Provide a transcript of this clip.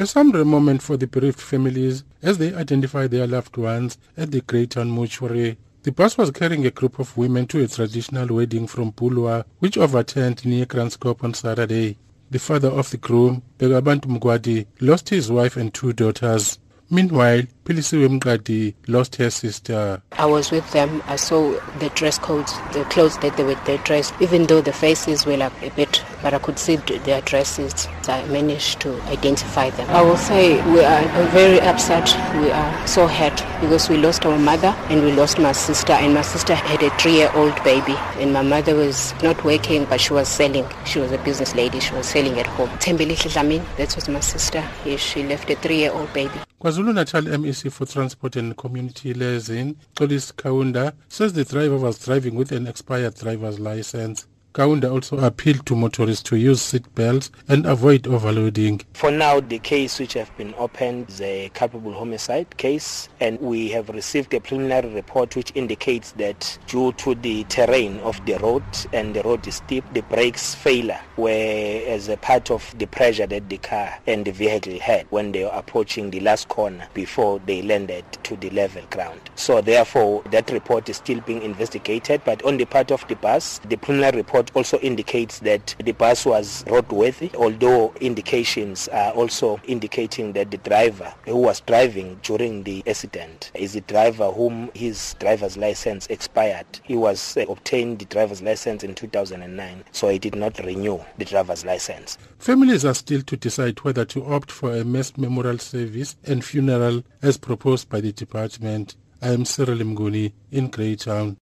A somber moment for the bereaved families as they identify their loved ones at the Greytown mortuary. The bus was carrying a group of women to a traditional wedding from Bulwer, which overturned near Kranskop on Saturday. The father of the groom, Begabantu Mugwadi, lost his wife and two daughters. Meanwhile, Pilisiwe Mqadi lost her sister. I was with them. I saw the dress codes, the clothes that they were they dressed, even though the faces were like a bit, but I could see their dresses. So I managed to identify them. I will say we are very upset. We are so hurt because we lost our mother and we lost my sister. And my sister had a three-year-old baby, and my mother was not working, but she was selling. She was a business lady. She was selling at home. Tembele Tlamin, that was my sister. She left a three-year-old baby. KwaZulu-Natal MEC for Transport and Community Liaison, Mxolisi Kaunda, says the driver was driving with an expired driver's license. Kaunda also appealed to motorists to use seat belts and avoid overloading. For now, the case which have been opened is a culpable homicide case, and we have received a preliminary report which indicates that due to the terrain of the road and the road is steep, the brakes failure were as a part of the pressure that the car and the vehicle had when they were approaching the last corner before they landed to the level ground. So therefore, that report is still being investigated, but on the part of the bus, the preliminary report also indicates that the bus was roadworthy, although indications are also indicating that the driver who was driving during the accident is the driver whom his driver's license expired. He was uh, obtained the driver's license in 2009, so he did not renew the driver's license. Families are still to decide whether to opt for a mass memorial service and funeral as proposed by the department. I am Cyril Mguni in Greytown.